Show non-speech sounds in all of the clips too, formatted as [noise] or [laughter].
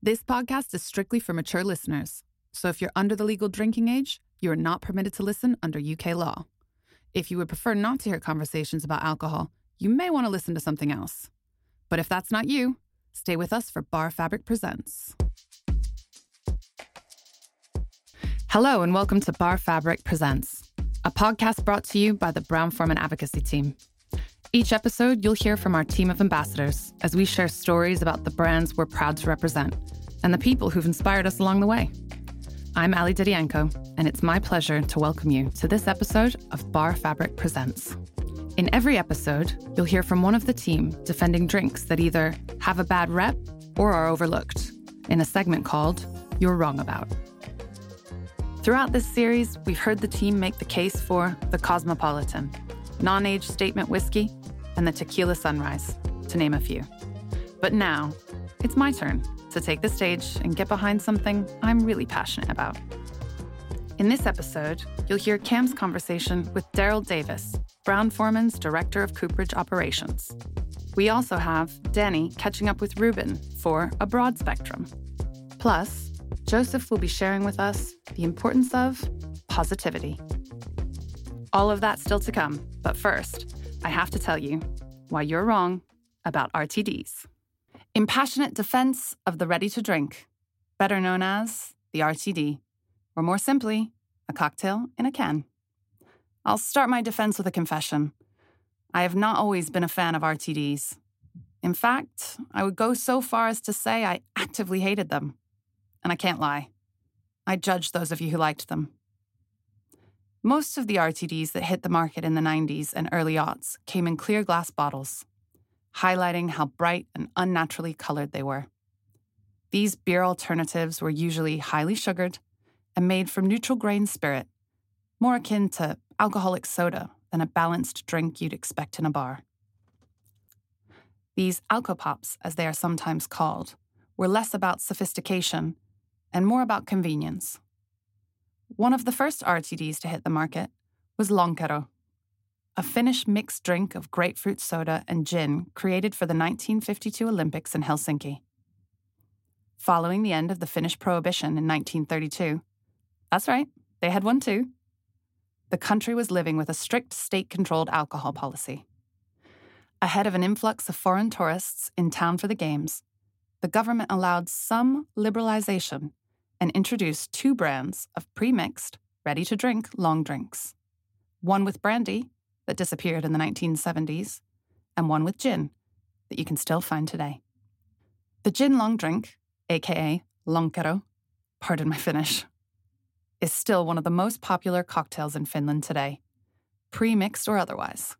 This podcast is strictly for mature listeners, so if you're under the legal drinking age, you are not permitted to listen under UK law. If you would prefer not to hear conversations about alcohol, you may want to listen to something else. But if that's not you, stay with us for Bar Fabric Presents. Hello, and welcome to Bar Fabric Presents, a podcast brought to you by the Brown Forman Advocacy Team. Each episode, you'll hear from our team of ambassadors as we share stories about the brands we're proud to represent and the people who've inspired us along the way. I'm Ali Didienko, and it's my pleasure to welcome you to this episode of Bar Fabric Presents. In every episode, you'll hear from one of the team defending drinks that either have a bad rep or are overlooked in a segment called You're Wrong About. Throughout this series, we've heard the team make the case for the Cosmopolitan, non age statement whiskey, and the Tequila Sunrise, to name a few. But now, it's my turn to take the stage and get behind something I'm really passionate about. In this episode, you'll hear Cam's conversation with Darrel Davies, Brown Forman's Director of Cooperage Operations. We also have Dani catching up with Ruben for a broad spectrum. Plus, Joseph will be sharing with us the importance of positivity. All of that still to come, but first, I have to tell you why you're wrong about RTDs. In passionate defense of the ready to drink, better known as the RTD, or more simply, a cocktail in a can. I'll start my defense with a confession. I have not always been a fan of RTDs. In fact, I would go so far as to say I actively hated them. And I can't lie. I judged those of you who liked them. Most of the RTDs that hit the market in the 90s and early aughts came in clear glass bottles, highlighting how bright and unnaturally colored they were. These beer alternatives were usually highly sugared and made from neutral grain spirit, more akin to alcoholic soda than a balanced drink you'd expect in a bar. These alcopops, as they are sometimes called, were less about sophistication and more about convenience. One of the first RTDs to hit the market was Lonkero, a Finnish mixed drink of grapefruit soda and gin created for the 1952 Olympics in Helsinki. Following the end of the Finnish Prohibition in 1932, that's right, they had one too. The country was living with a strict state controlled alcohol policy. Ahead of an influx of foreign tourists in town for the Games, the government allowed some liberalization and introduced two brands of pre mixed, ready to drink long drinks one with brandy that disappeared in the 1970s, and one with gin that you can still find today. The gin long drink, aka Lonkero, pardon my Finnish, is still one of the most popular cocktails in Finland today, pre mixed or otherwise.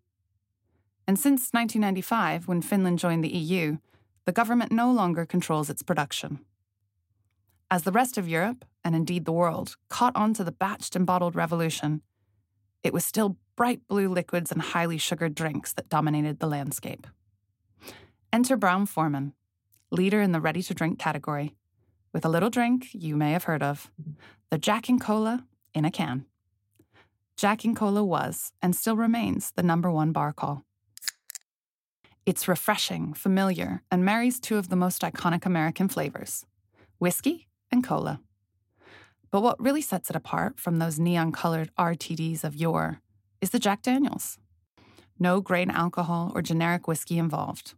And since 1995, when Finland joined the EU, the government no longer controls its production. As the rest of Europe, and indeed the world, caught on to the batched and bottled revolution, it was still bright blue liquids and highly sugared drinks that dominated the landscape. Enter Brown Forman, leader in the ready to drink category, with a little drink you may have heard of the Jack and Cola in a can. Jack and Cola was, and still remains, the number one bar call. It's refreshing, familiar, and marries two of the most iconic American flavors whiskey and cola. But what really sets it apart from those neon colored RTDs of yore is the Jack Daniels. No grain alcohol or generic whiskey involved.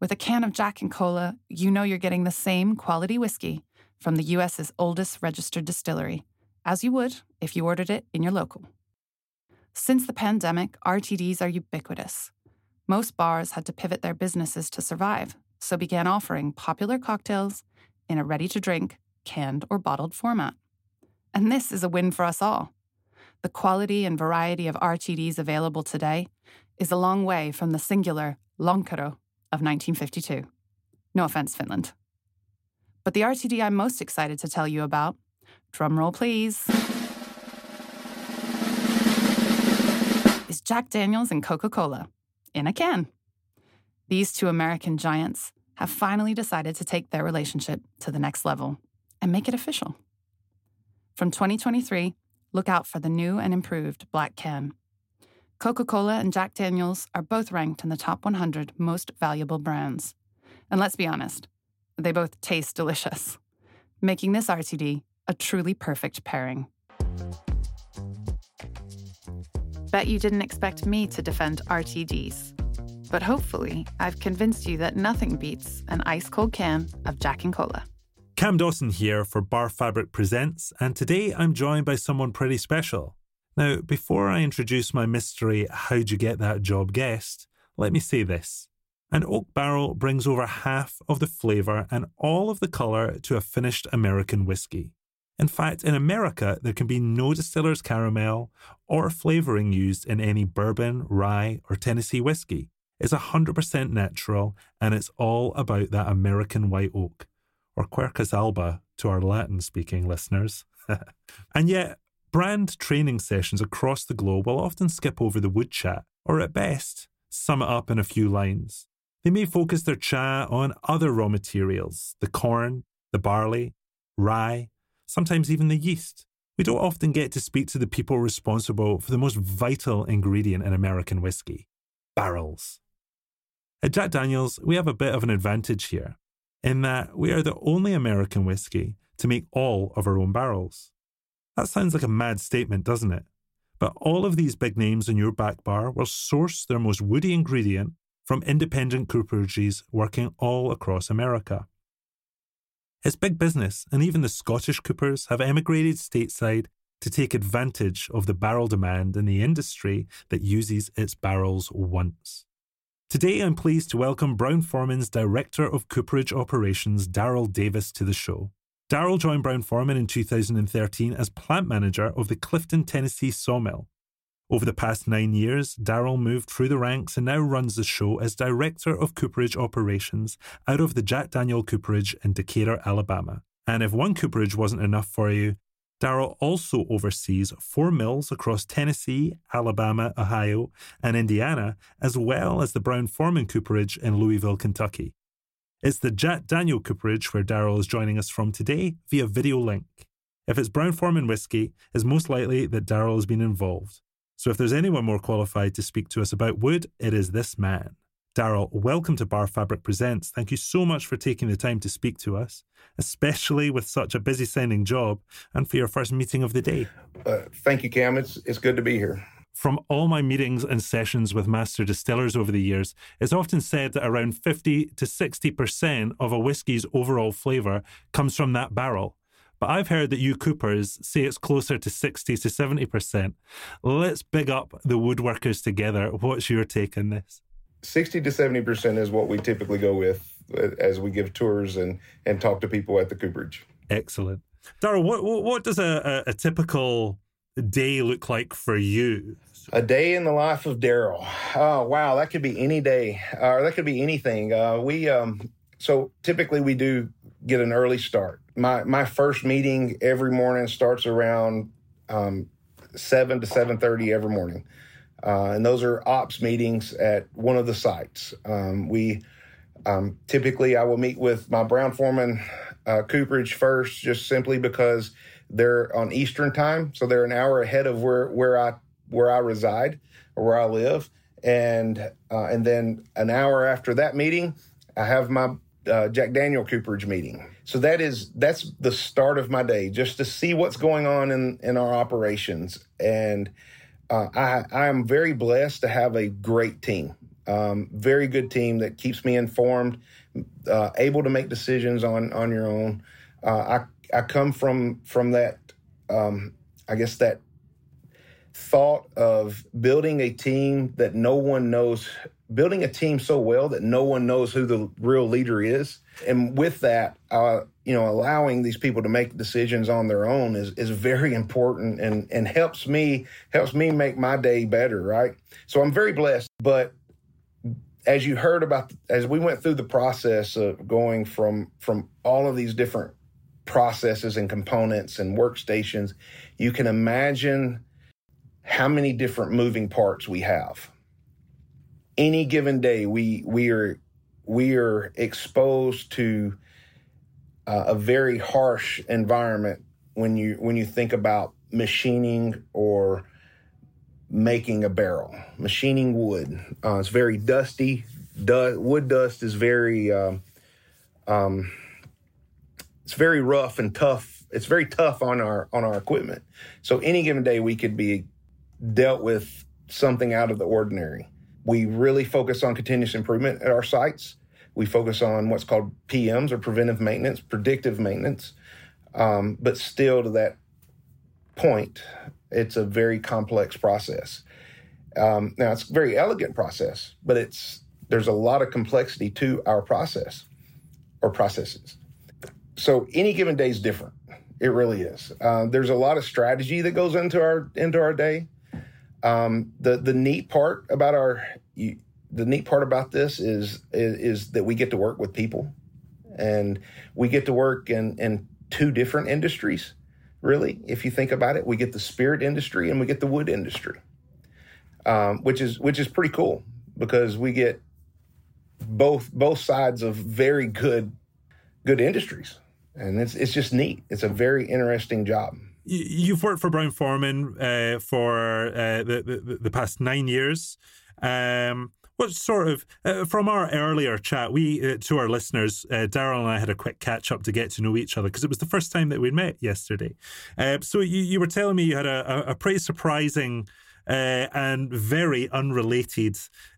With a can of Jack and Cola, you know you're getting the same quality whiskey from the US's oldest registered distillery, as you would if you ordered it in your local. Since the pandemic, RTDs are ubiquitous. Most bars had to pivot their businesses to survive, so began offering popular cocktails in a ready to drink, canned, or bottled format. And this is a win for us all. The quality and variety of RTDs available today is a long way from the singular Lonkero of 1952. No offense, Finland. But the RTD I'm most excited to tell you about, drumroll please, is Jack Daniels and Coca Cola in a can. These two American giants have finally decided to take their relationship to the next level and make it official. From 2023, look out for the new and improved Black Can. Coca Cola and Jack Daniels are both ranked in the top 100 most valuable brands. And let's be honest, they both taste delicious, making this RTD a truly perfect pairing. Bet you didn't expect me to defend RTDs. But hopefully, I've convinced you that nothing beats an ice cold can of Jack and Cola. Cam Dawson here for Bar Fabric Presents, and today I'm joined by someone pretty special. Now, before I introduce my mystery How'd You Get That Job guest, let me say this. An oak barrel brings over half of the flavour and all of the colour to a finished American whiskey. In fact, in America, there can be no distiller's caramel or flavouring used in any bourbon, rye, or Tennessee whiskey. It's 100% natural and it's all about that American white oak, or Quercus alba to our Latin speaking listeners. [laughs] and yet, brand training sessions across the globe will often skip over the wood chat, or at best, sum it up in a few lines. They may focus their chat on other raw materials the corn, the barley, rye, sometimes even the yeast. We don't often get to speak to the people responsible for the most vital ingredient in American whiskey barrels. At Jack Daniels, we have a bit of an advantage here, in that we are the only American whiskey to make all of our own barrels. That sounds like a mad statement, doesn't it? But all of these big names in your back bar will source their most woody ingredient from independent cooperages working all across America. It's big business, and even the Scottish coopers have emigrated stateside to take advantage of the barrel demand in the industry that uses its barrels once. Today, I'm pleased to welcome Brown Forman's Director of Cooperage Operations, Darrel Davies, to the show. Darrel joined Brown Forman in 2013 as plant manager of the Clifton, Tennessee sawmill, over the past nine years, Darrel moved through the ranks and now runs the show as Director of Cooperage Operations out of the Jack Daniel Cooperage in Decatur, Alabama. And if one cooperage wasn't enough for you, Darrel also oversees four mills across Tennessee, Alabama, Ohio, and Indiana, as well as the Brown Forman Cooperage in Louisville, Kentucky. It's the Jack Daniel Cooperage where Darrel is joining us from today via video link. If it's Brown Forman whiskey, it's most likely that Darrel has been involved. So if there's anyone more qualified to speak to us about wood, it is this man. Darrel, welcome to Bar Fabric Presents. Thank you so much for taking the time to speak to us, especially with such a busy sounding job and for your first meeting of the day. Uh, thank you, Cam. It's, it's good to be here. From all my meetings and sessions with master distillers over the years, it's often said that around 50 to 60% of a whiskey's overall flavour comes from that barrel. But I've heard that you Coopers say it's closer to 60 to 70%. Let's big up the woodworkers together. What's your take on this? 60 to 70% is what we typically go with uh, as we give tours and, and talk to people at the cooperage. Excellent. Darrel, what, what does a, a, a typical day look like for you? A day in the life of Darrel. Oh, wow. That could be any day, or that could be anything. Uh, we, um, so typically we do get an early start. My my first meeting every morning starts around um, seven to seven thirty every morning, uh, and those are ops meetings at one of the sites. Um, we um, typically I will meet with my Brown Forman uh, Cooperage first, just simply because they're on Eastern time, so they're an hour ahead of where where I where I reside or where I live, and uh, and then an hour after that meeting, I have my uh, Jack Daniel Cooperage meeting. So that is that's the start of my day, just to see what's going on in in our operations. And uh, I I am very blessed to have a great team, um, very good team that keeps me informed, uh, able to make decisions on on your own. Uh, I I come from from that um, I guess that thought of building a team that no one knows building a team so well that no one knows who the real leader is. And with that, uh, you know, allowing these people to make decisions on their own is, is very important and, and helps me, helps me make my day better. Right. So I'm very blessed, but as you heard about, as we went through the process of going from, from all of these different processes and components and workstations, you can imagine how many different moving parts we have any given day we we are we are exposed to uh, a very harsh environment when you when you think about machining or making a barrel machining wood uh, it's very dusty du- wood dust is very um, um, it's very rough and tough. It's very tough on our on our equipment. So any given day we could be dealt with something out of the ordinary. We really focus on continuous improvement at our sites. We focus on what's called PMs or preventive maintenance, predictive maintenance. Um, but still, to that point, it's a very complex process. Um, now, it's a very elegant process, but it's there's a lot of complexity to our process or processes. So any given day is different. It really is. Uh, there's a lot of strategy that goes into our into our day. Um, the the neat part about our the neat part about this is, is, is that we get to work with people, and we get to work in in two different industries. Really, if you think about it, we get the spirit industry and we get the wood industry, um, which is which is pretty cool because we get both both sides of very good good industries, and it's it's just neat. It's a very interesting job. You've worked for Brown Forman uh, for uh, the, the, the past nine years. Um, what sort of uh, from our earlier chat, we uh, to our listeners, uh, Darrel and I had a quick catch up to get to know each other because it was the first time that we'd met yesterday. Uh, so you, you were telling me you had a, a pretty surprising uh, and very unrelated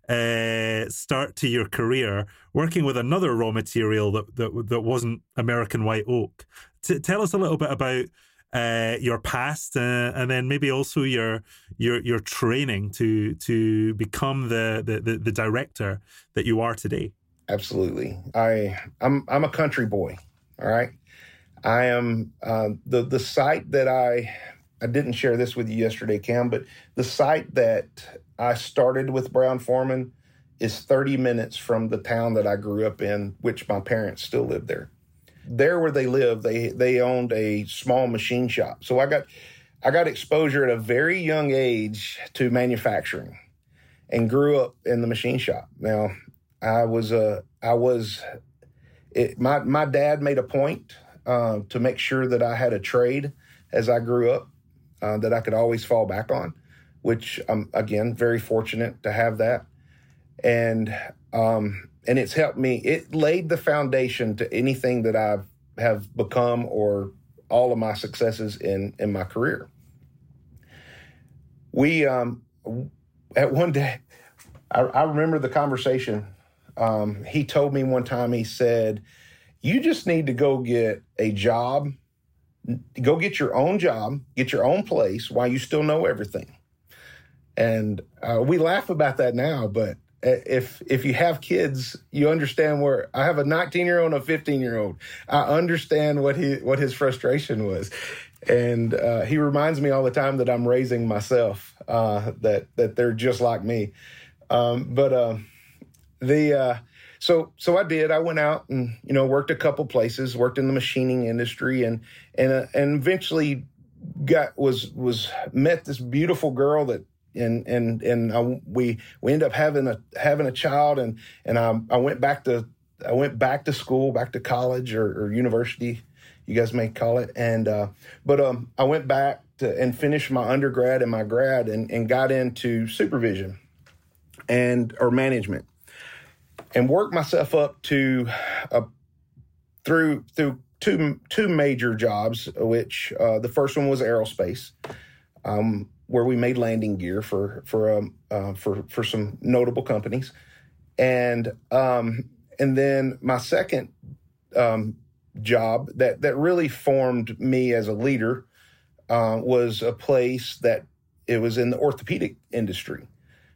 uh, start to your career working with another raw material that that, that wasn't American white oak. T- tell us a little bit about uh, your past, uh, and then maybe also your your your training to to become the, the the director that you are today. Absolutely, I I'm I'm a country boy. All right, I am uh, the the site that I I didn't share this with you yesterday, Cam, but the site that I started with Brown Forman is 30 minutes from the town that I grew up in, which my parents still live there there where they live, they they owned a small machine shop. So I got I got exposure at a very young age to manufacturing, and grew up in the machine shop. Now I was a uh, I was it, my my dad made a point uh, to make sure that I had a trade as I grew up uh, that I could always fall back on, which I'm again very fortunate to have that. And um, and it's helped me. It laid the foundation to anything that I have become or all of my successes in in my career. We um, at one day, I, I remember the conversation. Um, he told me one time. He said, "You just need to go get a job." Go get your own job, get your own place while you still know everything. And uh, we laugh about that now, but if if you have kids, you understand where I have a 19 year old and a 15 year old. I understand what he what his frustration was, and uh, he reminds me all the time that I'm raising myself. Uh, that that they're just like me. Um, but uh, the uh, so so I did. I went out and you know worked a couple places, worked in the machining industry, and and uh, and eventually got was was met this beautiful girl that and and and I, we we ended up having a having a child, and and I, I went back to I went back to school, back to college or, or university, you guys may call it, and uh, but um, I went back to and finished my undergrad and my grad, and and got into supervision and or management, and worked myself up to a through through two two major jobs, which uh, the first one was aerospace. Um, where we made landing gear for for um, uh, for for some notable companies, and um, and then my second um, job that that really formed me as a leader uh, was a place that it was in the orthopedic industry,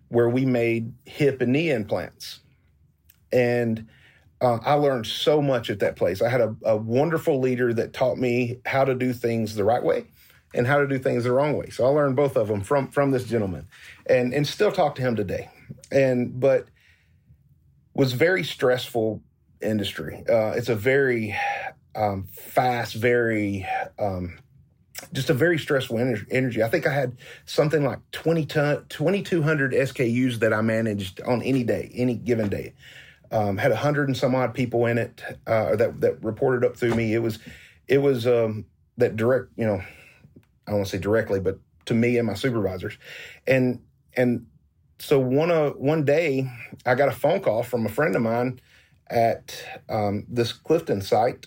where we made hip and knee implants, and uh, I learned so much at that place. I had a, a wonderful leader that taught me how to do things the right way and how to do things the wrong way. So I learned both of them from from this gentleman, and and still talk to him today. And but was very stressful industry. Uh, it's a very um, fast, very um, just a very stressful energy. I think I had something like 20 2,200 SKUs that I managed on any day, any given day. Um, had a hundred and some odd people in it uh, that that reported up through me. It was it was um, that direct, you know, I don't want to say directly, but to me and my supervisors. And and so one uh, one day I got a phone call from a friend of mine at um, this Clifton site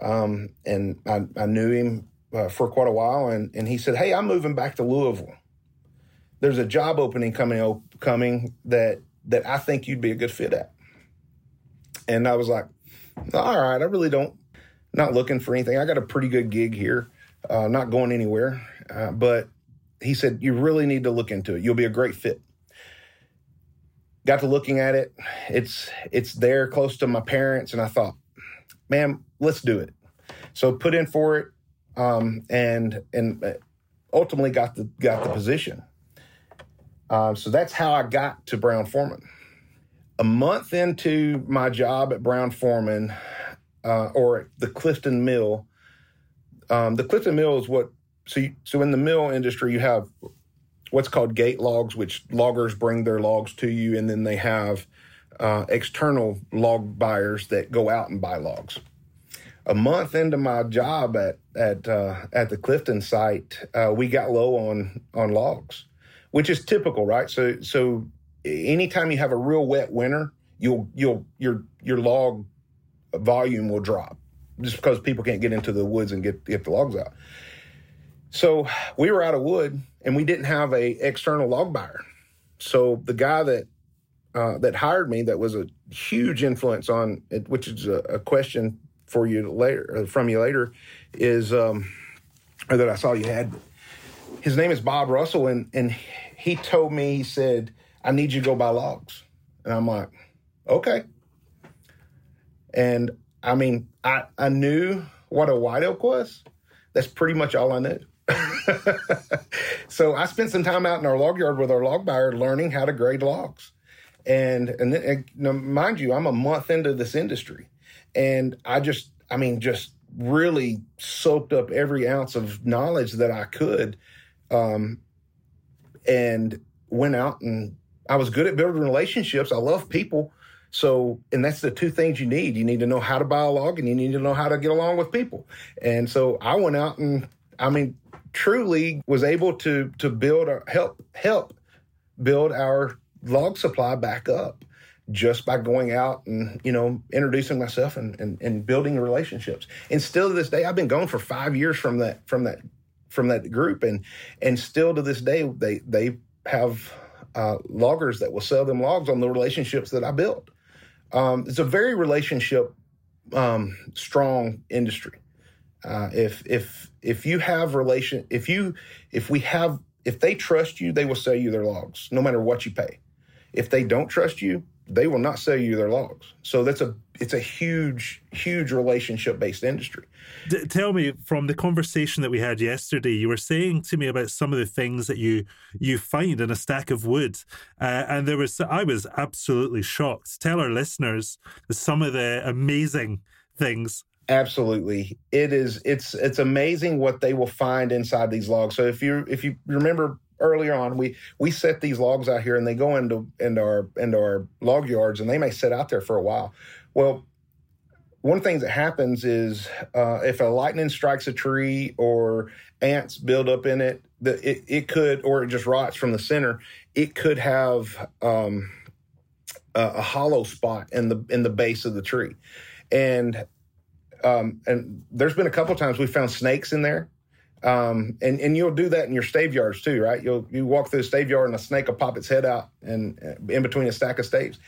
um, and I, I, knew him uh, for quite a while. And, and he said, "Hey, I'm moving back to Louisville. There's a job opening coming coming that that I think you'd be a good fit at." And I was like, "All right, I really don't, not looking for anything. I got a pretty good gig here, uh, not going anywhere." Uh, but he said, "You really need to look into it. You'll be a great fit." Got to looking at it. It's it's there close to my parents, and I thought, man, let's do it. So put in for it, um, and and ultimately got the got the position. Um, so that's how I got to Brown Forman. A month into my job at Brown Forman, uh, or the Clifton Mill, um, the Clifton Mill is what. So, you, so in the mill industry, you have what's called gate logs, which loggers bring their logs to you, and then they have uh, external log buyers that go out and buy logs. A month into my job at at uh, at the Clifton site, uh, we got low on on logs, which is typical, right? So so anytime you have a real wet winter, you'll you'll your your log volume will drop just because people can't get into the woods and get get the logs out. So we were out of wood and we didn't have a external log buyer. So the guy that uh, that hired me, that was a huge influence on it, which is a, a question for you later uh, from you later, is um, or that I saw you had. His name is Bob Russell, and and he told me he said, "I need you to go buy logs," and I'm like, "Okay." And I mean, I I knew what a white oak was. That's pretty much all I knew. [laughs] so I spent some time out in our log yard with our log buyer learning how to grade logs. And and, then, and mind you, I'm a month into this industry, and I just, I mean, just really soaked up every ounce of knowledge that I could, um, and went out and I was good at building relationships. I love people. So, and that's the two things you need. You need to know how to buy a log and you need to know how to get along with people. And so I went out and I mean, truly was able to to build our help help build our log supply back up just by going out and you know introducing myself and, and, and building relationships and still to this day i've been gone for five years from that from that from that group and and still to this day they they have uh, loggers that will sell them logs on the relationships that i built um, it's a very relationship um, strong industry uh, if if if you have relation, if you if we have if they trust you, they will sell you their logs, no matter what you pay. If they don't trust you, they will not sell you their logs. So that's a it's a huge huge relationship based industry. D- tell me from the conversation that we had yesterday, you were saying to me about some of the things that you you find in a stack of wood, uh, and there was I was absolutely shocked. Tell our listeners some of the amazing things Absolutely. It is it's it's amazing what they will find inside these logs. So if you if you remember earlier on we we set these logs out here and they go into into our into our log yards and they may sit out there for a while. Well, one of the things that happens is uh, if a lightning strikes a tree or ants build up in it, the, it, it could, or it just rots from the center, it could have um, a, a hollow spot in the in the base of the tree. And um, and there's been a couple times we found snakes in there. Um, and, and you'll do that in your stave yards too, right? You'll you walk through the stave yard and a snake will pop its head out and uh, in between a stack of staves.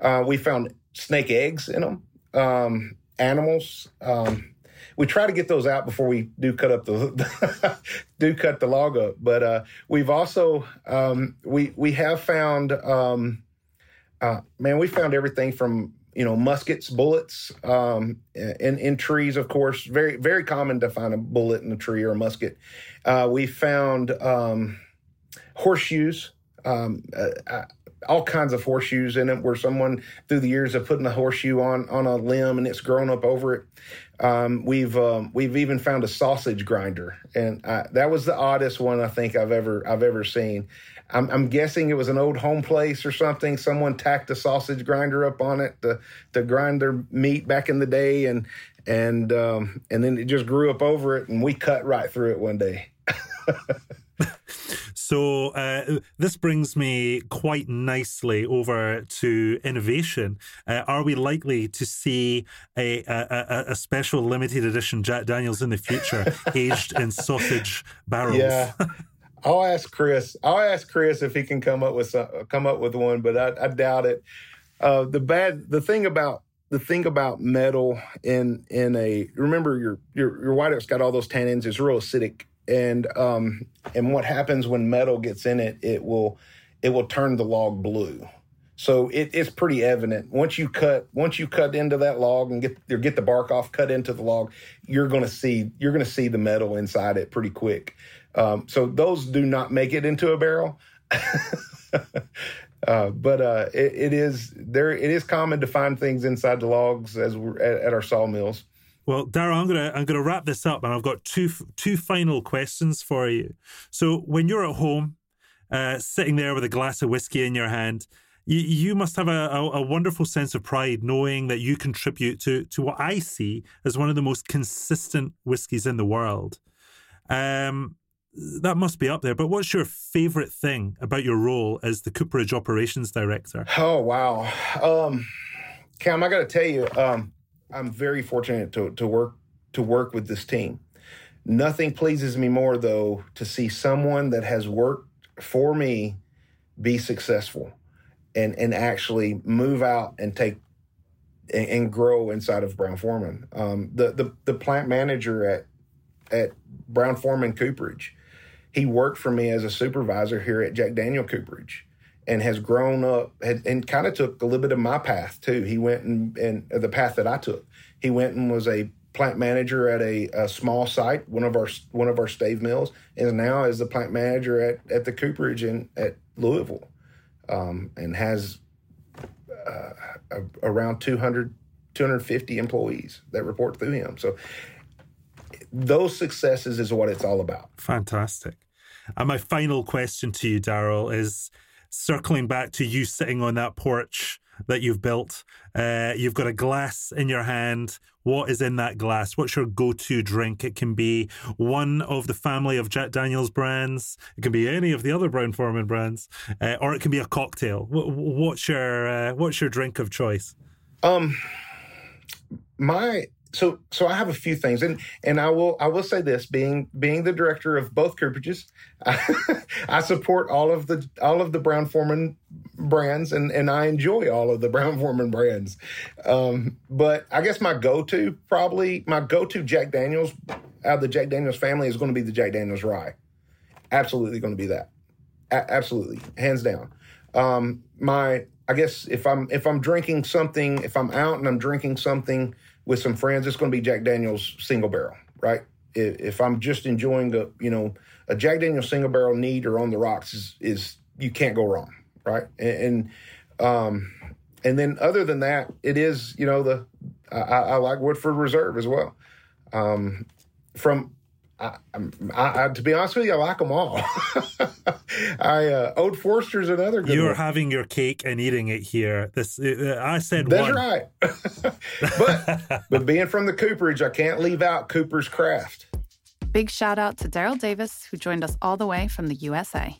Uh, we found snake eggs in them, um, animals. Um, we try to get those out before we do cut up the [laughs] do cut the log up. But uh, we've also um, we we have found um, uh, man, we found everything from you know, muskets, bullets, um, in, in trees, of course, very, very common to find a bullet in a tree or a musket. Uh, we found um, horseshoes, um, uh, uh, all kinds of horseshoes in it where someone through the years of putting a horseshoe on, on a limb and it's grown up over it. Um, we've um, we've even found a sausage grinder, and uh, that was the oddest one I think I've ever I've ever seen. I'm, I'm, guessing it was an old home place or something. Someone tacked a sausage grinder up on it to to grind their meat back in the day, and and um, and then it just grew up over it, and we cut right through it one day. [laughs] So uh, this brings me quite nicely over to innovation. Uh, are we likely to see a, a, a, special limited edition Jack Daniels in the future, [laughs] aged in sausage barrels? Yeah. [laughs] I'll ask Chris. I'll ask Chris if he can come up with some, come up with one, but I, I doubt it. Uh, the bad, the thing about the thing about metal in in a remember your your your white oak's got all those tannins. It's real acidic, and um and what happens when metal gets in it, it will it will turn the log blue. So it, it's pretty evident once you cut once you cut into that log and get or get the bark off, cut into the log, you're going to see you're going to see the metal inside it pretty quick. Um, so those do not make it into a barrel. [laughs] uh, but uh, it, it is there. It is common to find things inside the logs as we're at, at our sawmills. Well, Darrel, I'm gonna I'm gonna wrap this up, and I've got two two final questions for you. So, when you're at home, uh, sitting there with a glass of whiskey in your hand, you, you must have a, a, a, wonderful sense of pride knowing that you contribute to to what I see as one of the most consistent whiskies in the world. Um, that must be up there. But what's your favorite thing about your role as the Cooperage Operations Director? Oh wow, um, Cam, I got to tell you, um, I'm very fortunate to to work to work with this team. Nothing pleases me more though to see someone that has worked for me be successful and and actually move out and take and, and grow inside of Brown Forman. Um, the the the plant manager at at Brown Forman Cooperage he worked for me as a supervisor here at Jack Daniel Cooperage and has grown up had, and kind of took a little bit of my path too. He went and, and the path that I took. He went and was a plant manager at a, a, small site, one of our one of our stave mills, and now is the plant manager at, at the Cooperage in at Louisville, um, and has uh, a, around 200, 250 employees that report through him. So those successes is what it's all about. Fantastic. And my final question to you, Darrel, is circling back to you sitting on that porch that you've built. Uh, you've got a glass in your hand. What is in that glass? What's your go to drink? It can be one of the family of Jack Daniels brands, it can be any of the other Brown Forman brands, uh, or it can be a cocktail. What's your, uh, what's your drink of choice? Um, my so so I have a few things, and and I will I will say this: being being the director of both cooperages, I, [laughs] I support all of the all of the Brown Forman brands, and and I enjoy all of the Brown Forman brands. Um, but I guess my go to probably my go to Jack Daniels out of the Jack Daniels family is going to be the Jack Daniels Rye. Absolutely going to be that. A- absolutely, hands down. Um, my I guess if I'm if I'm drinking something, if I'm out and I'm drinking something with some friends, it's going to be Jack Daniel's single barrel, right? If I'm just enjoying a, you know, a Jack Daniel's single barrel neat or on the rocks is, is you can't go wrong, right? And, and um, and then other than that, it is, you know, the I, I like Woodford Reserve as well. Um, from I, I, I, to be honest with you, I like them all. [laughs] I uh, Old Forester's another good. You're one. having your cake and eating it here. This uh, I said. That's one. right. [laughs] but [laughs] but being from the Cooperage, I can't leave out Cooper's Craft. Big shout out to Darrel Davies, who joined us all the way from the USA.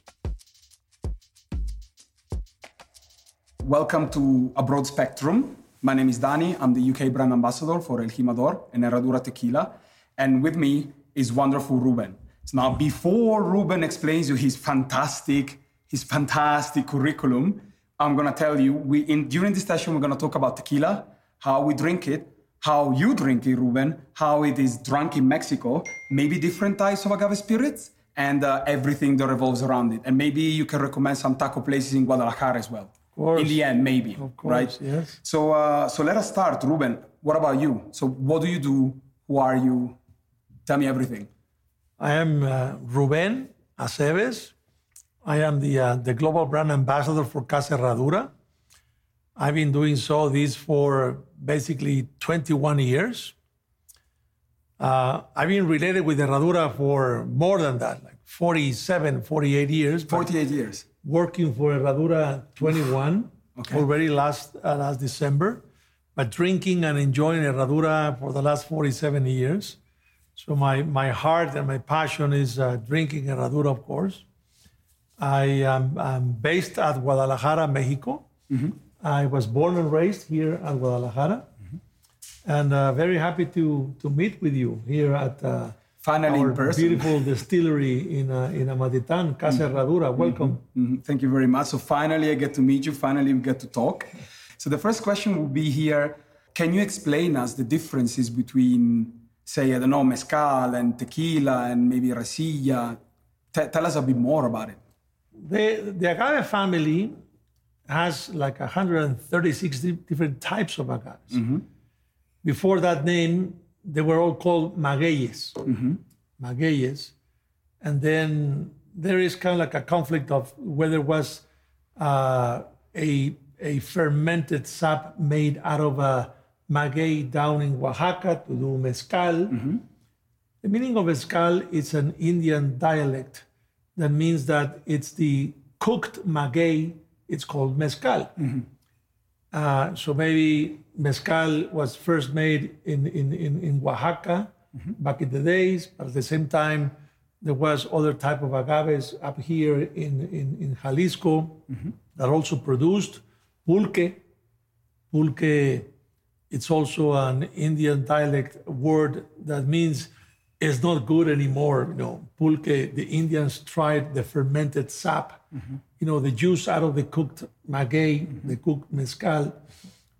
Welcome to A Broad Spectrum. My name is Dani. I'm the UK brand ambassador for El Jimador and Herradura Tequila. And with me is wonderful Ruben. So now, before Ruben explains you his fantastic, his fantastic curriculum, I'm gonna tell you, we in during this session we're gonna talk about tequila, how we drink it, how you drink it, Ruben, how it is drunk in Mexico, maybe different types of agave spirits, and uh, everything that revolves around it. And maybe you can recommend some taco places in Guadalajara as well. In the end, maybe. Of course, right? Yes. So, uh, so let us start, Ruben. What about you? So, what do you do? Who are you? Tell me everything. I am uh, Ruben Aceves. I am the, uh, the global brand ambassador for Casa Herradura. I've been doing so this for basically 21 years. Uh, I've been related with Herradura for more than that, like 47, 48 years. 48 years. Working for Herradura 21 [sighs] Okay. already last uh, last December, but drinking and enjoying Herradura for the last 47 years. So my, my heart and my passion is uh, drinking Herradura, of course. I am I'm based at Guadalajara, Mexico. I was born and raised here at Guadalajara, and uh, very happy to to meet with you here at uh, Finally our in person. beautiful distillery in uh, in Amatitan, Casa Herradura. Welcome. Mhm. Thank you very much. So finally, I get to meet you. Finally, we get to talk. So the first question will be here: Can you explain us the differences between, say, I don't know, mezcal and tequila and maybe raicilla? Te- tell us a bit more about it. The, the agave family has like 136 di- different types of agaves. Before that name, they were all called magueyes. Magueyes. And then there is kind of like a conflict of whether it was uh, a, a fermented sap made out of a maguey down in Oaxaca to do mezcal. Mm-hmm. The meaning of mezcal is an Indian dialect that means that it's the cooked maguey, it's called mezcal. Mm-hmm. Uh, so maybe mezcal was first made in, in, in, in Oaxaca mm-hmm. back in the days, but at the same time, there was other type of agaves up here in, in, in Jalisco that also produced pulque. Pulque, it's also an Indian dialect word that means it's not good anymore. You know, pulque, the Indians tried the fermented sap, mm-hmm. you know, the juice out of the cooked maguey, mm-hmm. the cooked mezcal.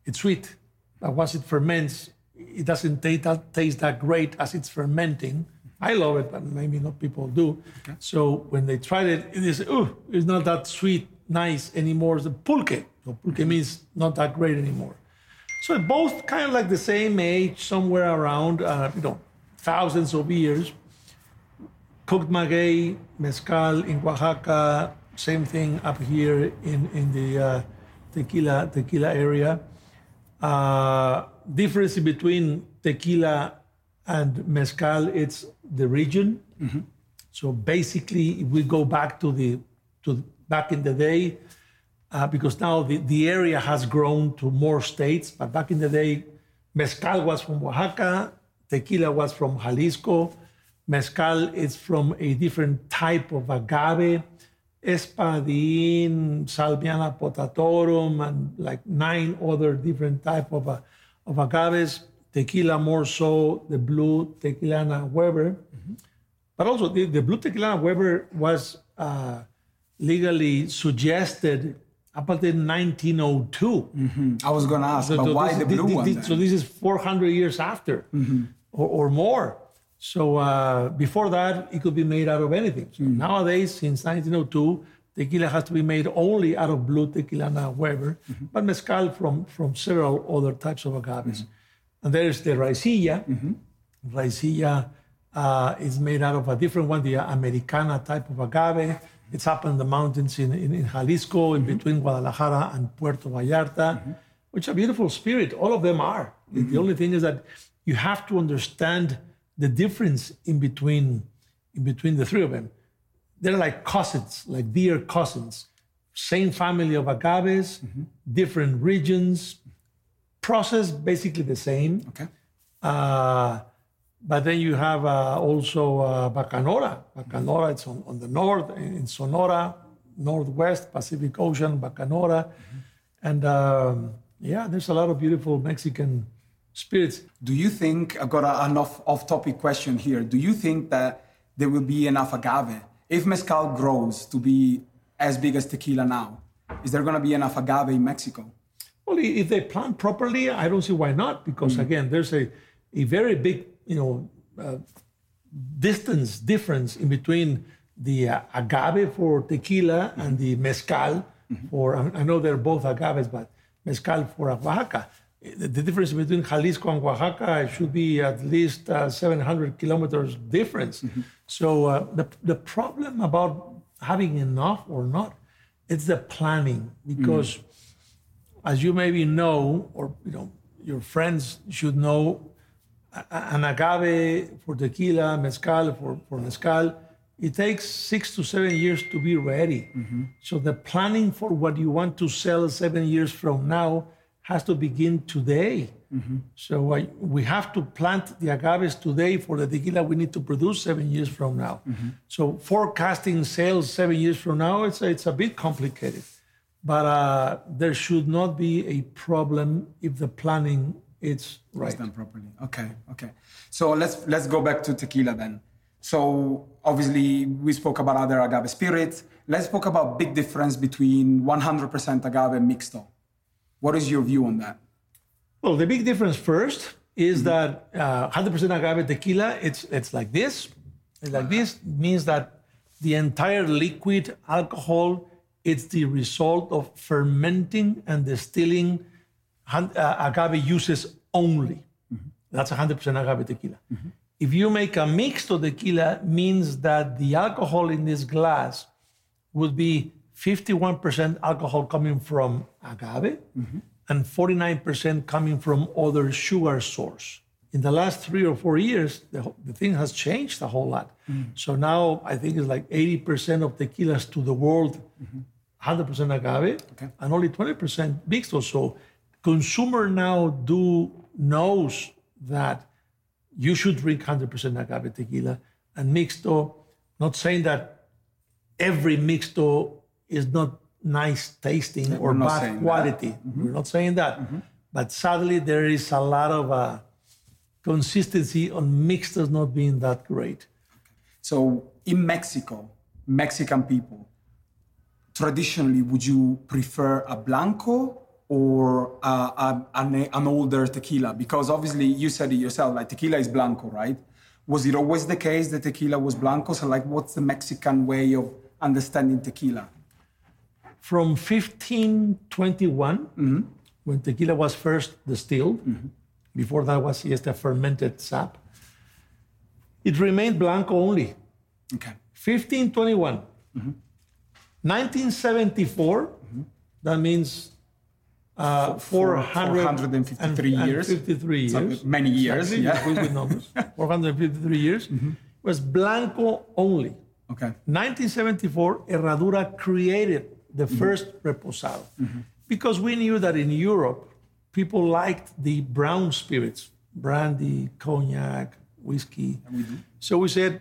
It's sweet, but once it ferments, it doesn't taste that, taste that great as it's fermenting. I love it, but maybe not people do. So when they tried it, it is, oh, it's not that sweet, nice anymore. The pulque. So pulque means not that great anymore. So both kind of like the same age, somewhere around, uh, you know, thousands of years. Cooked maguey, mezcal in Oaxaca, same thing up here in, in the uh, tequila, tequila area. Uh, difference between tequila and mezcal, it's the region. So basically, if we go back to the to back in the day, uh, because now the, the area has grown to more states, but back in the day, mezcal was from Oaxaca, tequila was from Jalisco, mezcal is from a different type of agave, espadín, salmiana potatorum, and like nine other different type of, uh, of agaves. Tequila more so the blue tequilana Weber. But also, the, the blue tequila Weber was uh, legally suggested up until 1902. Mm-hmm. I was gonna ask, So- but so why this- the blue thi- one? thi- then? So this is 400 years after, mm-hmm. or, or more. So uh, before that, it could be made out of anything. So mm-hmm. nowadays, since 1902, tequila has to be made only out of blue tequilana Weber, but mezcal from from several other types of agaves. And there's the raicilla. Raicilla uh, is made out of a different one, the Americana type of agave. It's up in the mountains in, in, in Jalisco, in mm-hmm. between Guadalajara and Puerto Vallarta, mm-hmm. which are beautiful spirit. All of them are. The- The mm-hmm. only thing is that you have to understand the difference in between in between the three of them. They're like cousins, like dear cousins. Same family of agaves, different regions, process basically the same. Okay. Uh, but then you have uh, also uh, Bacanora. Bacanora, it's on, on the north, in Sonora, northwest, Pacific Ocean, Bacanora. And um, yeah, there's a lot of beautiful Mexican spirits. Do you think, I've got a, an off, off-topic question here. Do you think that there will be enough agave? If mezcal grows to be as big as tequila now, is there gonna be enough agave in Mexico? Well, if they plant properly, I don't see why not. Because again, there's a, a very big, you know, uh, distance difference in between the uh, agave for tequila and the mezcal for. I I know they're both agaves, but mezcal for Oaxaca. The the difference between Jalisco and Oaxaca should be at least uh, 700 kilometers difference. So uh, the the problem about having enough or not, it's the planning because as you maybe know, or you know, your friends should know, an agave for tequila, mezcal for, for mezcal, it takes six to seven years to be ready. Mm-hmm. So the planning for what you want to sell seven years from now has to begin today. Mm-hmm. So I, we have to plant the agaves today for the tequila we need to produce seven years from now. Mm-hmm. So forecasting sales seven years from now, it's, it's a bit complicated. But uh, there should not be a problem if the planning is right. It's done properly. Okay, okay. So let's let's go back to tequila then. So obviously we spoke about other agave spirits. Let's talk about big difference between 100% agave and mixto. What is your view on that? Well, the big difference first is that uh, 100% agave tequila, it's, it's like this. It's like this means that the entire liquid alcohol, it's the result of fermenting and distilling Uh, agave uses only. Mm-hmm. That's 100% agave tequila. Mm-hmm. If you make a mixto tequila, means that the alcohol in this glass would be 51% alcohol coming from agave mm-hmm. and 49% coming from other sugar source. In the last three or four years, the, the thing has changed a whole lot. Mm. So now I think it's like 80% of tequilas to the world, 100% agave, and only 20% mixto. So consumer now do knows that you should drink 100% agave tequila and mixto. Not saying that every mixto is not nice tasting or bad quality. We're not saying that. But sadly, there is a lot of uh, consistency on mixtos not being that great. So in Mexico, Mexican people, traditionally, would you prefer a blanco or uh, a- an, an older tequila? Because obviously, you said it yourself, like tequila is blanco, right? Was it always the case that tequila was blanco? So, like, what's the Mexican way of understanding tequila? From 1521, mm-hmm. when tequila was first distilled, mm-hmm. before that was just a fermented sap, it remained blanco only. Okay. 1521. 1974, mm-hmm. that means uh, 453 years. 53 So many years, Exactly, yeah. Good numbers. [laughs] 453 years. Mm-hmm. Was blanco only. Okay. 1974, Herradura created the mm-hmm. first reposado mm-hmm. because we knew that in Europe, people liked the brown spirits, brandy, cognac, whiskey. We So we said,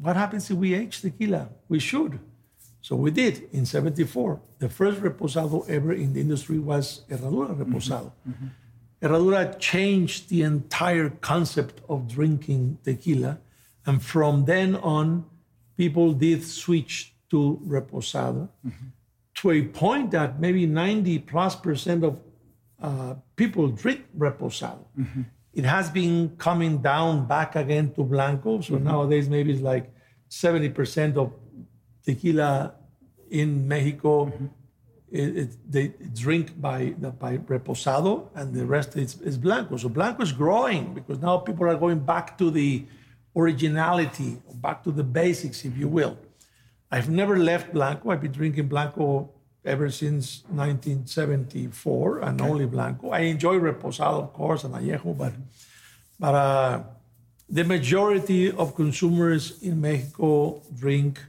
what happens if we age tequila? We should. So we did in 74. The first reposado ever in the industry was Herradura mm-hmm. Reposado. Mm-hmm. Herradura changed the entire concept of drinking tequila. And from then on, people did switch to Reposado mm-hmm. to a point that maybe 90 plus percent of uh, people drink Reposado. It has been coming down back again to Blanco. So nowadays, maybe it's like 70% of tequila in Mexico. It, it, they drink by by reposado, and the rest is, is blanco. So blanco is growing because now people are going back to the originality, back to the basics, if you will. I've never left blanco. I've been drinking blanco ever since 1974, and only blanco. I enjoy reposado, of course, and añejo, but but uh, the majority of consumers in Mexico drink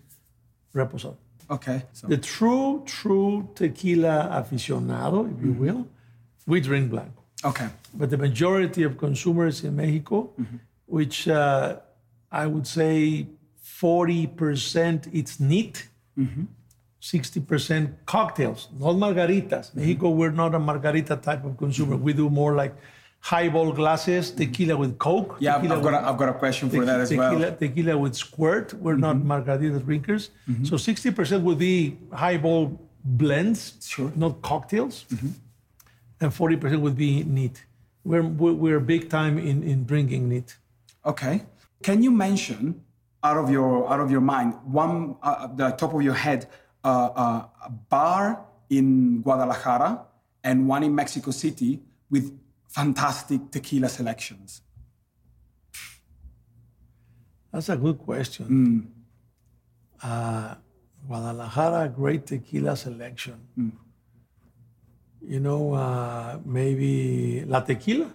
reposado. Okay. So, The true, true tequila aficionado, if you mm-hmm. will, we drink blanco. okay. But the majority of consumers in Mexico, mm-hmm. which uh, I would say 40% it's neat, mm-hmm. 60% cocktails, not margaritas. Mexico, we're not a margarita type of consumer. We do more like highball glasses, tequila with Coke. Yeah, I've, got, with- a, I've got a question for that as tequila, well. tequila with squirt. We're not margarita drinkers. So 60% would be highball blends, Sure. not cocktails. And 40% would be neat. We're, we're we're big time in, in drinking neat. Okay. Can you mention out of your out of your mind one uh, the top of your head uh, uh, a bar in Guadalajara and one in Mexico City with fantastic tequila selections? That's a good question. Uh, Guadalajara, great tequila selection. You know, uh, maybe La Tequila.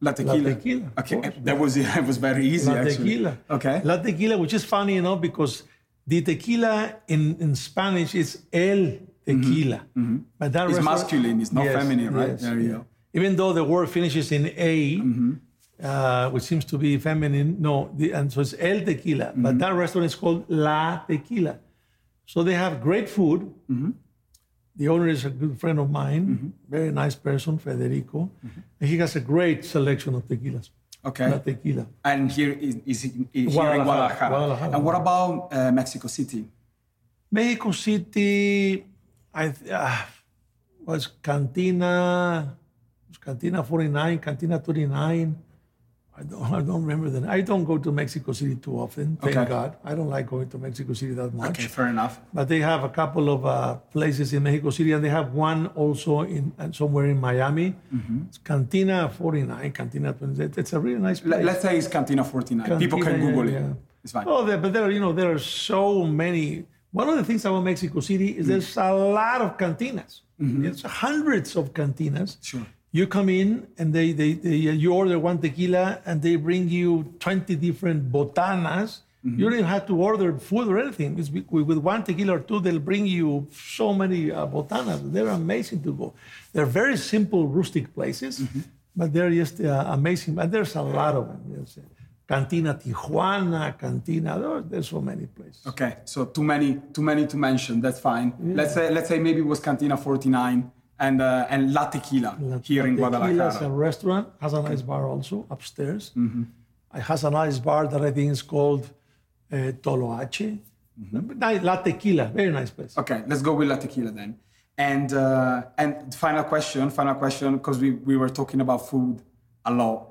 La tequila. tequila, Okay, that was [laughs] that was very easy. La actually. tequila. Okay. La tequila, which is funny, you know, because the tequila in, in Spanish is el tequila. But that It's restaurant- masculine, it's not Yes, feminine, right? yes, There you yeah. go. Even though the word finishes in A, uh, which seems to be feminine, no, the, and so it's El Tequila. But that restaurant is called La Tequila. So they have great food. The owner is a good friend of mine, very nice person, Federico. And he has a great selection of tequilas. Okay. La Tequila. And here is, is, is here in Guadalajara, Guadalajara. Guadalajara. And what about uh, Mexico City? Mexico City, I uh, was Cantina, Cantina 49, Cantina 29. I don't, [laughs] I don't remember the I don't go to Mexico City too often, thank Okay. God. I don't like going to Mexico City that much. Okay, fair enough. But they have a couple of uh, places in Mexico City, and they have one also in and somewhere in Miami. Mm-hmm. It's Cantina 49, Cantina 28. It's a really nice place. Let, us say it's Cantina 49. People can Cantina, yeah, Google yeah. it. It's fine. Oh, there, but there, are, you know, there are so many. One of the things about Mexico City is there's a lot of cantinas. It's hundreds of cantinas. Sure. You come in and they, they, they you order one tequila and they bring you 20 different botanas. You don't even have to order food or anything. It's with, one tequila or two, they'll bring you so many uh, botanas. They're amazing to go. They're very simple, rustic places, but they're just uh, amazing. And there's a lot of them. Yes. Cantina Tijuana, Cantina. There, there's so many places. Okay, so too many, too many to mention. That's fine. Let's say, let's say maybe it was Cantina 49 and uh, and La Tequila here in Tequila's a restaurant, has a nice bar also upstairs. It has a nice bar that I think is called uh, Toloache. Ni- La Tequila, very nice place. Okay, let's go with La Tequila then. And uh, and final question, final question, because we, we were talking about food a lot,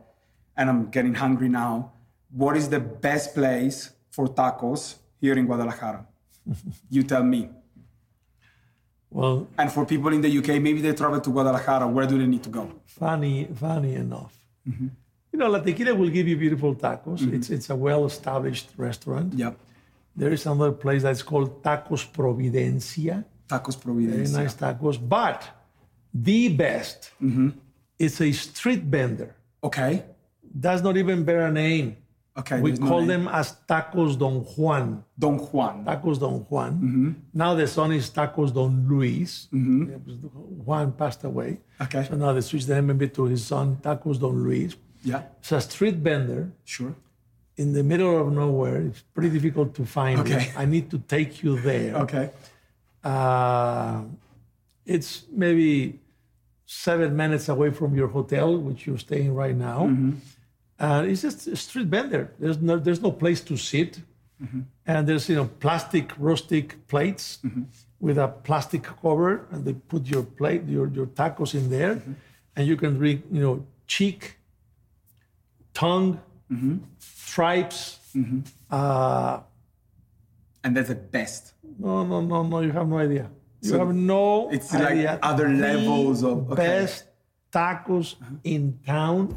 and I'm getting hungry now. What is the best place for tacos here in Guadalajara? [laughs] you tell me. Well, And for people in the UK, maybe they travel to Guadalajara. Where do they need to go? funny, funny enough. Mm-hmm. You know, La Tequila will give you beautiful tacos. Mm-hmm. It's, it's a well-established restaurant. Yep. There is another place that's called Tacos Providencia. Tacos Providencia. Very nice tacos. But the best mm-hmm. is a street vendor. Okay. Does not even bear a name. Okay. We there's no call them as Tacos Don Juan. Don Juan. Tacos Don Juan. Mm-hmm. Now the son is Tacos Don Luis. Because Juan passed away. Okay. So now they switched the name a bit to his son, Tacos Don Luis. Yeah. It's a street vendor Sure. in the middle of nowhere. It's pretty difficult to find. Okay. it. I need to take you there. Okay. Uh, it's maybe seven minutes away from your hotel, which you're staying right now. Uh, it's just a street vendor. There's no, there's no place to sit, mm-hmm. and there's you know plastic rustic plates mm-hmm. with a plastic cover, and they put your plate, your your tacos in there, mm-hmm. and you can read you know cheek, tongue, stripes. Uh, And that's the best. no, no, no, no. You have no idea. You have no it's like idea. other The levels of- okay. best tacos uh-huh. in town.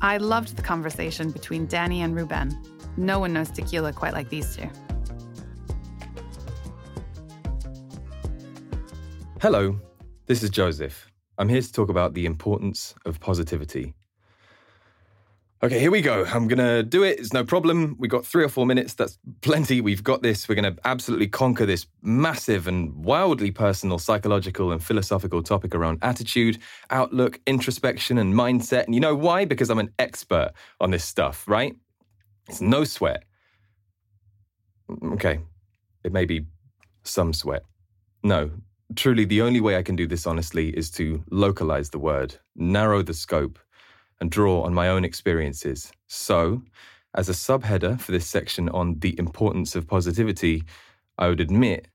I loved the conversation between Dani and Ruben. No one knows tequila quite like these two. Hello, this is Joseph. I'm here to talk about the importance of positivity. Okay, here we go. I'm going to do it. It's no problem. We've got three or four minutes. That's plenty. We've got this. We're going to absolutely conquer this massive and wildly personal psychological and philosophical topic around attitude, outlook, introspection, and mindset. And you know why? Because I'm an expert on this stuff, right? It's no sweat. Mm, okay, it may be some sweat. No, truly, the only way I can do this honestly is to localize the word, narrow the scope, and draw on my own experiences. So, as a subheader for this section on the importance of positivity, I would admit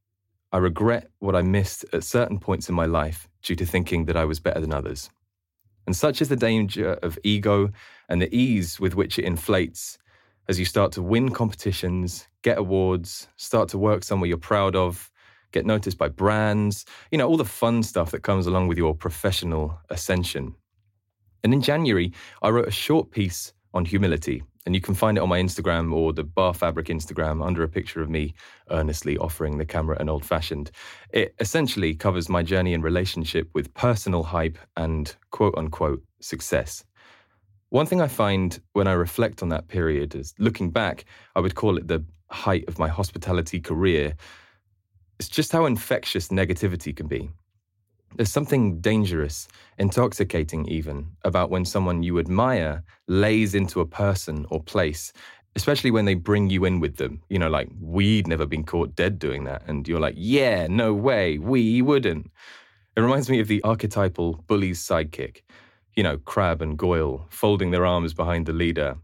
I regret what I missed at certain points in my life due to thinking that I was better than others. And such is the danger of ego and the ease with which it inflates as you start to win competitions, get awards, start to work somewhere you're proud of, get noticed by brands, you know, all the fun stuff that comes along with your professional ascension. And in January, I wrote a short piece on humility, and you can find it on my Instagram or the Bar Fabric Instagram under a picture of me earnestly offering the camera an old fashioned. It essentially covers my journey and relationship with personal hype and quote unquote success. One thing I find when I reflect on that period is looking back, I would call it the height of my hospitality career. It's just how infectious negativity can be. There's something dangerous, intoxicating even, about when someone you admire lays into a person or place, especially when they bring you in with them. You know, like, we'd never been caught dead doing that. And you're like, yeah, no way, we wouldn't. It reminds me of the archetypal bully's sidekick. You know, Crabbe and Goyle folding their arms behind the leader.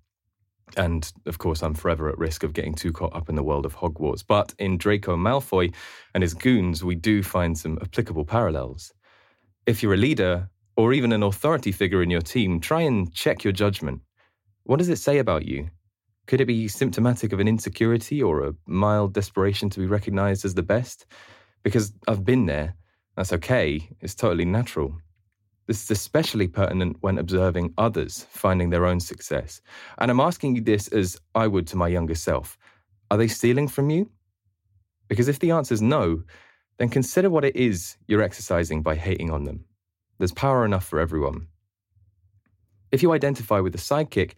And of course, I'm forever at risk of getting too caught up in the world of Hogwarts. But in Draco Malfoy and his goons, we do find some applicable parallels. If you're a leader or even an authority figure in your team, try and check your judgment. What does it say about you? Could it be symptomatic of an insecurity or a mild desperation to be recognized as the best? Because I've been there. That's okay. It's totally natural. This is especially pertinent when observing others finding their own success. And I'm asking you this as I would to my younger self. Are they stealing from you? Because if the answer is no, then consider what it is you're exercising by hating on them. There's power enough for everyone. If you identify with a sidekick,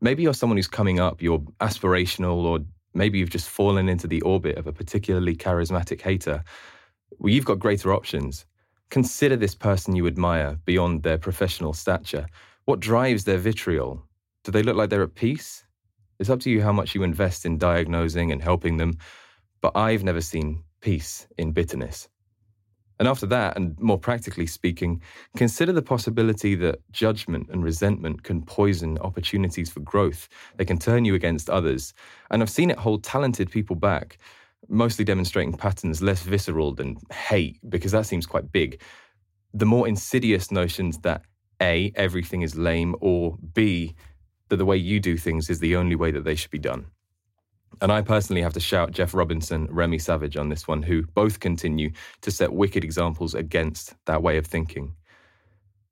maybe you're someone who's coming up, you're aspirational, or maybe you've just fallen into the orbit of a particularly charismatic hater. Well, you've got greater options. Consider this person you admire beyond their professional stature. What drives their vitriol? Do they look like they're at peace? It's up to you how much you invest in diagnosing and helping them, but I've never seen peace in bitterness. And after that, and more practically speaking, consider the possibility that judgment and resentment can poison opportunities for growth. They can turn you against others. And I've seen it hold talented people back, mostly demonstrating patterns less visceral than hate, because that seems quite big. The more insidious notions that A, everything is lame, or B, that the way you do things is the only way that they should be done. And I personally have to shout Jeff Robinson, Remy Savage on this one, who both continue to set wicked examples against that way of thinking.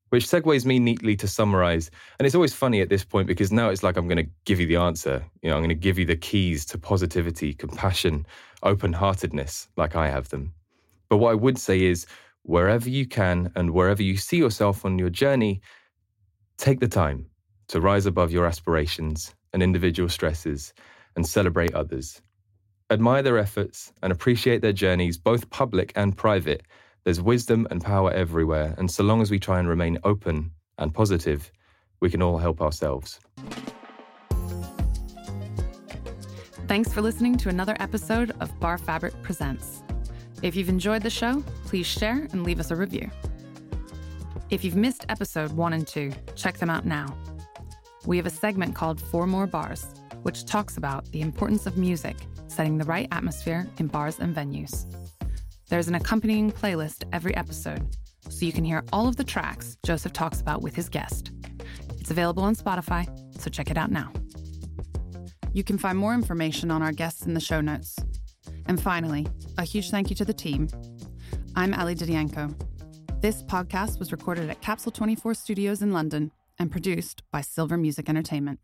Which segues me neatly to summarize. And it's always funny at this point because now it's like I'm going to give you the answer. You know, I'm going to give you the keys to positivity, compassion, open heartedness, like I have them. But what I would say is wherever you can and wherever you see yourself on your journey, take the time to rise above your aspirations and individual stresses and celebrate others. Admire their efforts and appreciate their journeys, both public and private. There's wisdom and power everywhere, and so long as we try and remain open and positive, we can all help ourselves. Thanks for listening to another episode of Bar Fabric Presents. If you've enjoyed the show, please share and leave us a review. If you've missed episode one and two, check them out now. We have a segment called Four More Bars which talks about the importance of music setting the right atmosphere in bars and venues. There's an accompanying playlist every episode, so you can hear all of the tracks Joseph talks about with his guest. It's available on Spotify, so check it out now. You can find more information on our guests in the show notes. And finally, a huge thank you to the team. I'm Ali Dedianko. This podcast was recorded at Capsule 24 Studios in London and produced by Silver Music Entertainment.